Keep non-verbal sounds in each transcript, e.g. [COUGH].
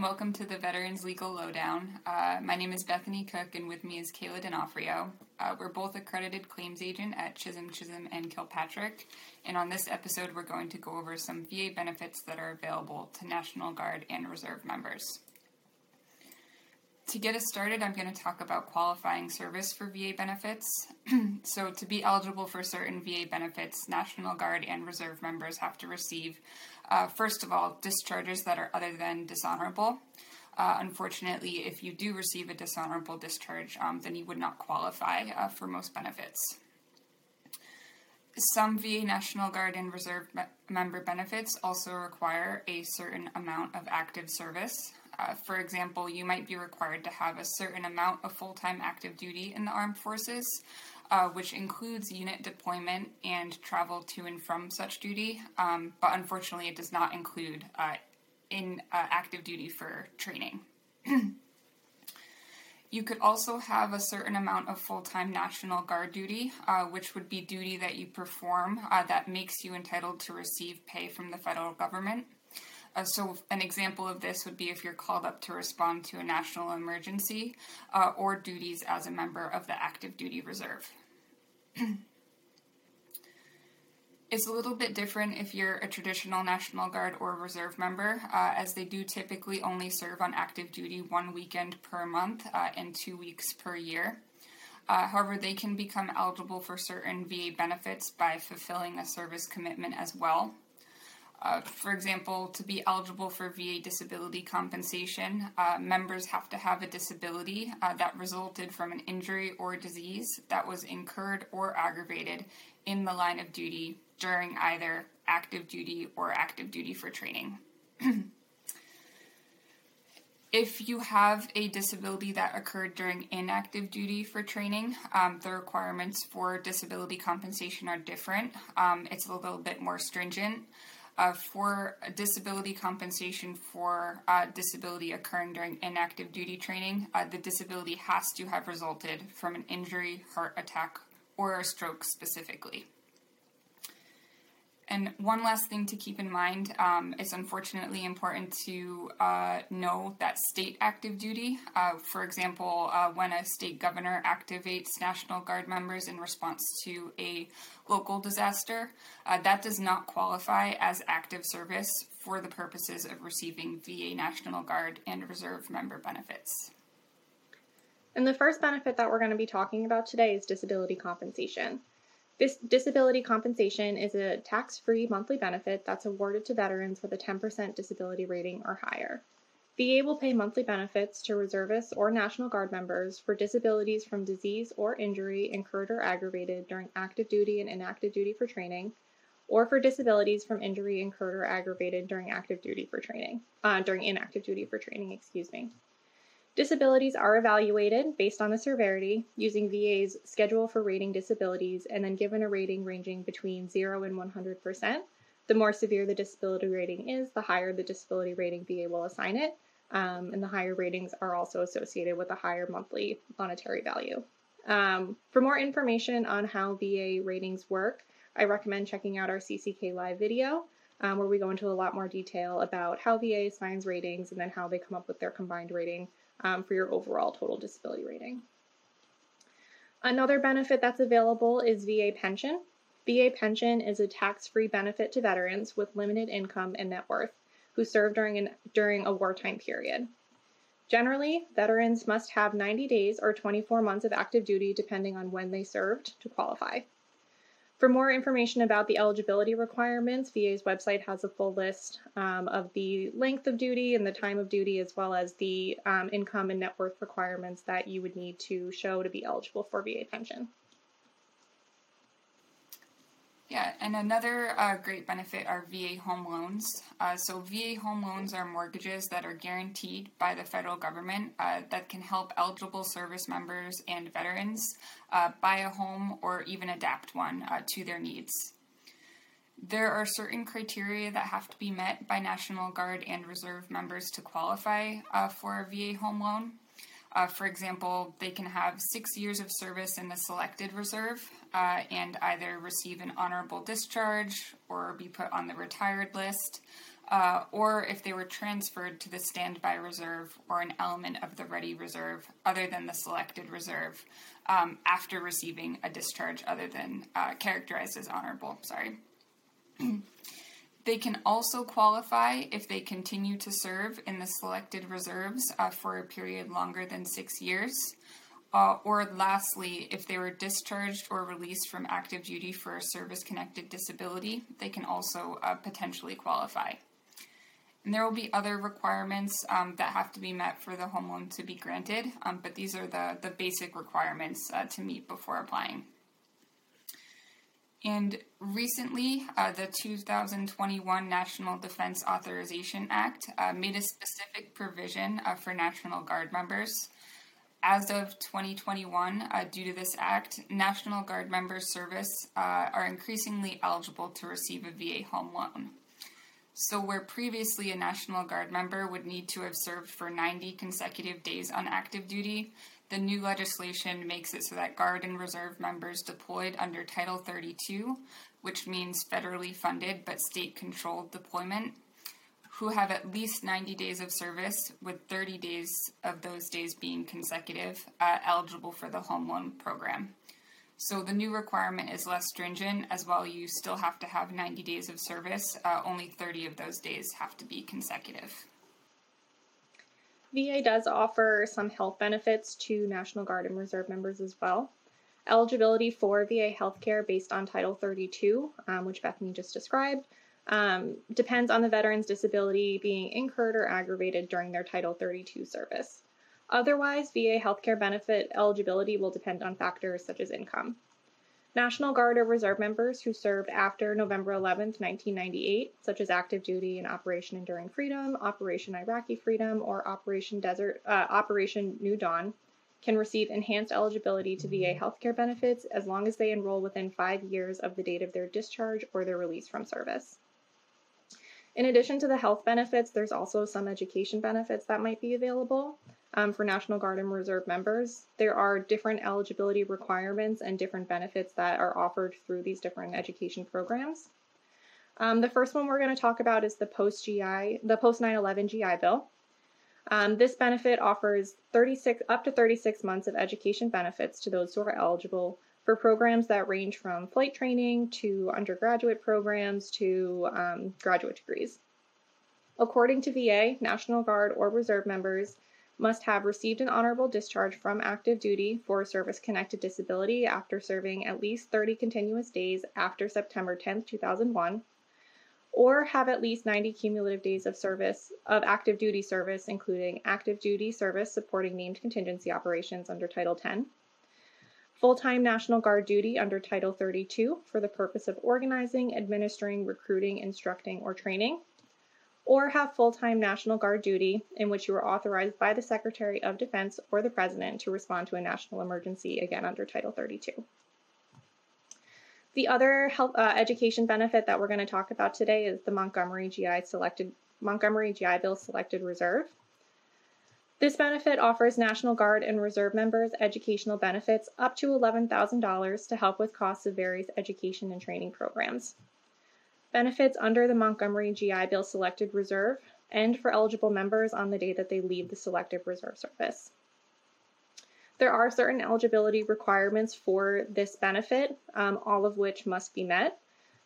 and welcome to the Veterans Legal Lowdown. Uh, my name is Bethany Cook, and with me is Kayla D'Onofrio. Uh, we're both accredited claims agent at Chisholm, Chisholm, and Kilpatrick, and on this episode, we're going to go over some VA benefits that are available to National Guard and Reserve members. To get us started, I'm going to talk about qualifying service for VA benefits. [CLEARS THROAT] so, to be eligible for certain VA benefits, National Guard and Reserve members have to receive, uh, first of all, discharges that are other than dishonorable. Uh, unfortunately, if you do receive a dishonorable discharge, um, then you would not qualify uh, for most benefits. Some VA National Guard and Reserve me- member benefits also require a certain amount of active service. Uh, for example, you might be required to have a certain amount of full time active duty in the armed forces, uh, which includes unit deployment and travel to and from such duty, um, but unfortunately, it does not include uh, in uh, active duty for training. [CLEARS THROAT] You could also have a certain amount of full time National Guard duty, uh, which would be duty that you perform uh, that makes you entitled to receive pay from the federal government. Uh, so, an example of this would be if you're called up to respond to a national emergency uh, or duties as a member of the active duty reserve. [CLEARS THROAT] it's a little bit different if you're a traditional National Guard or Reserve member, uh, as they do typically only serve on active duty one weekend per month uh, and two weeks per year. Uh, however, they can become eligible for certain VA benefits by fulfilling a service commitment as well. Uh, for example, to be eligible for VA disability compensation, uh, members have to have a disability uh, that resulted from an injury or disease that was incurred or aggravated in the line of duty during either active duty or active duty for training. [CLEARS THROAT] if you have a disability that occurred during inactive duty for training, um, the requirements for disability compensation are different. Um, it's a little bit more stringent. Uh, for disability compensation for uh, disability occurring during inactive duty training, uh, the disability has to have resulted from an injury, heart attack, or a stroke specifically. And one last thing to keep in mind um, is unfortunately important to uh, know that state active duty, uh, for example, uh, when a state governor activates National Guard members in response to a local disaster, uh, that does not qualify as active service for the purposes of receiving VA National Guard and Reserve member benefits. And the first benefit that we're going to be talking about today is disability compensation. This disability compensation is a tax free monthly benefit that's awarded to veterans with a 10% disability rating or higher. VA will pay monthly benefits to reservists or National Guard members for disabilities from disease or injury incurred or aggravated during active duty and inactive duty for training, or for disabilities from injury incurred or aggravated during active duty for training, uh, during inactive duty for training, excuse me. Disabilities are evaluated based on the severity using VA's schedule for rating disabilities and then given a rating ranging between 0 and 100%. The more severe the disability rating is, the higher the disability rating VA will assign it, um, and the higher ratings are also associated with a higher monthly monetary value. Um, for more information on how VA ratings work, I recommend checking out our CCK Live video, um, where we go into a lot more detail about how VA assigns ratings and then how they come up with their combined rating um, for your overall total disability rating. Another benefit that's available is VA pension. VA pension is a tax free benefit to veterans with limited income and net worth who served during, an, during a wartime period. Generally, veterans must have 90 days or 24 months of active duty depending on when they served to qualify. For more information about the eligibility requirements, VA's website has a full list um, of the length of duty and the time of duty, as well as the um, income and net worth requirements that you would need to show to be eligible for VA pension. Yeah, and another uh, great benefit are VA home loans. Uh, so, VA home loans are mortgages that are guaranteed by the federal government uh, that can help eligible service members and veterans uh, buy a home or even adapt one uh, to their needs. There are certain criteria that have to be met by National Guard and Reserve members to qualify uh, for a VA home loan. Uh, for example, they can have six years of service in the selected reserve uh, and either receive an honorable discharge or be put on the retired list. uh, or if they were transferred to the standby reserve or an element of the ready reserve other than the selected reserve um, after receiving a discharge other than uh, characterized as honorable. Sorry. [CLEARS THROAT] they can also qualify if they continue to serve in the selected reserves uh, for a period longer than six years. Uh, or lastly, if they were discharged or released from active duty for a service connected disability, they can also uh, potentially qualify. And there will be other requirements um, that have to be met for the home loan to be granted, um, but these are the, the basic requirements uh, to meet before applying. And recently, uh, the 2021 National Defense Authorization Act uh, made a specific provision uh, for National Guard members. As of 2021, uh, due to this act, National Guard members' service uh, are increasingly eligible to receive a VA home loan. So, where previously a National Guard member would need to have served for 90 consecutive days on active duty, the new legislation makes it so that Guard and Reserve members deployed under Title 32, which means federally funded but state controlled deployment, who have at least 90 days of service, with 30 days of those days being consecutive, uh, eligible for the home loan program. So the new requirement is less stringent, as well you still have to have 90 days of service. Uh, only 30 of those days have to be consecutive. VA does offer some health benefits to National Guard and Reserve members as well. Eligibility for VA healthcare based on Title 32, um, which Bethany just described, um, depends on the veteran's disability being incurred or aggravated during their Title 32 service. Otherwise, VA healthcare benefit eligibility will depend on factors such as income. National Guard or Reserve members who served after November 11, 1998, such as active duty in Operation Enduring Freedom, Operation Iraqi Freedom, or Operation Desert, uh, Operation New Dawn, can receive enhanced eligibility to VA healthcare benefits as long as they enroll within five years of the date of their discharge or their release from service. In addition to the health benefits, there's also some education benefits that might be available um, for National Guard and Reserve members. There are different eligibility requirements and different benefits that are offered through these different education programs. Um, the first one we're going to talk about is the post GI, the post 9/11 GI Bill. Um, this benefit offers 36 up to 36 months of education benefits to those who are eligible for programs that range from flight training to undergraduate programs to um, graduate degrees. According to VA, National Guard or Reserve members must have received an honorable discharge from active duty for service connected disability after serving at least 30 continuous days after September 10, 2001, or have at least 90 cumulative days of service of active duty service, including active duty service supporting named contingency operations under Title 10, full time National Guard duty under Title 32 for the purpose of organizing, administering, recruiting, instructing, or training or have full time National Guard duty in which you are authorized by the Secretary of Defense or the President to respond to a national emergency, again under Title 32. The other health uh, education benefit that we're going to talk about today is the Montgomery GI selected Montgomery GI Bill Selected Reserve. This benefit offers National Guard and Reserve members educational benefits up to $11,000 to help with costs of various education and training programs benefits under the Montgomery GI Bill Selected Reserve, and for eligible members on the day that they leave the Selective Reserve Service. There are certain eligibility requirements for this benefit, um, all of which must be met.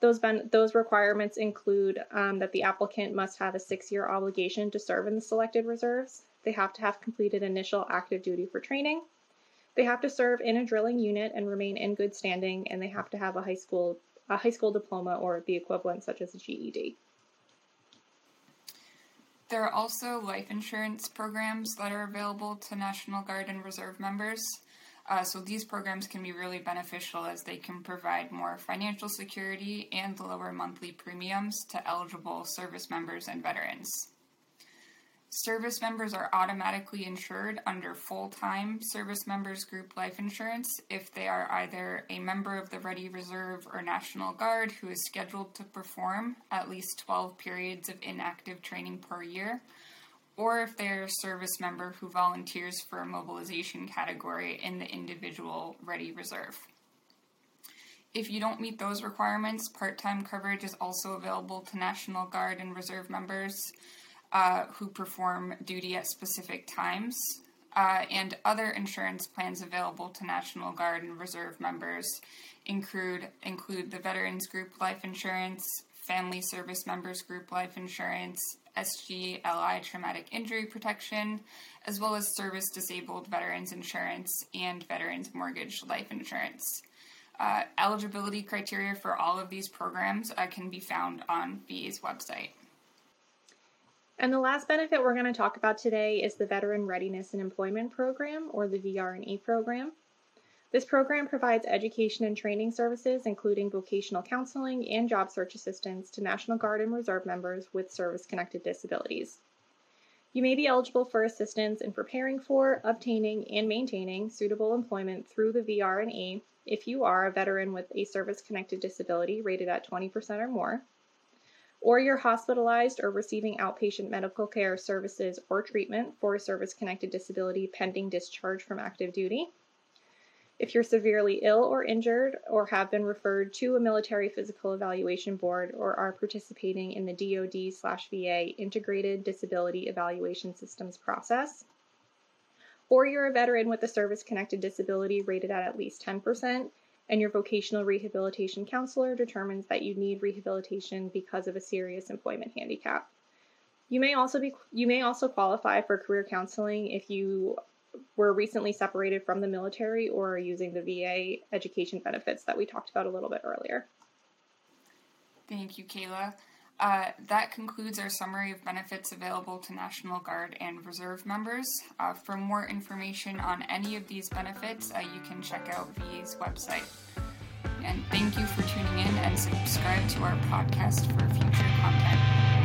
Those, those requirements include um, that the applicant must have a six year obligation to serve in the selected reserves. They have to have completed initial active duty for training. They have to serve in a drilling unit and remain in good standing, and they have to have a high school a high school diploma or the equivalent, such as a GED. There are also life insurance programs that are available to National Guard and Reserve members. Uh, so these programs can be really beneficial as they can provide more financial security and lower monthly premiums to eligible service members and veterans. Service members are automatically insured under full time service members group life insurance if they are either a member of the Ready Reserve or National Guard who is scheduled to perform at least 12 periods of inactive training per year, or if they're a service member who volunteers for a mobilization category in the individual Ready Reserve. if you don't meet those requirements, part time coverage is also available to National Guard and Reserve members uh, who perform duty at specific times. Uh, and other insurance plans available to National Guard and Reserve members include include the Veterans Group Life Insurance, Family Service Members Group Life Insurance, SGLI Traumatic Injury Protection, as well as Service Disabled Veterans Insurance and Veterans Mortgage Life Insurance. Uh, eligibility criteria for all of these programs uh, can be found on VA's website. And the last benefit we're going to talk about today is the Veteran Readiness and Employment Program, or the VRE program. This program provides education and training services, including vocational counseling and job search assistance, to National Guard and Reserve members with service connected disabilities. You may be eligible for assistance in preparing for, obtaining, and maintaining suitable employment through the VRE if you are a veteran with a service connected disability rated at 20% or more, or you're hospitalized or receiving outpatient medical care services or treatment for a service connected disability pending discharge from active duty. If you're severely ill or injured, or have been referred to a military physical evaluation board, or are participating in the DoD slash VA Integrated Disability Evaluation Systems process, or you're a veteran with a service connected disability rated at at least 10%, and your vocational rehabilitation counselor determines that you need rehabilitation because of a serious employment handicap. You may also be you may also qualify for career counseling if you were recently separated from the military or are using the VA education benefits that we talked about a little bit earlier. Thank you, Kayla. Uh, that concludes our summary of benefits available to National Guard and Reserve members. Uh, for more information on any of these benefits, uh, you can check out VA's website. And thank you for tuning in and subscribe to our podcast for future content.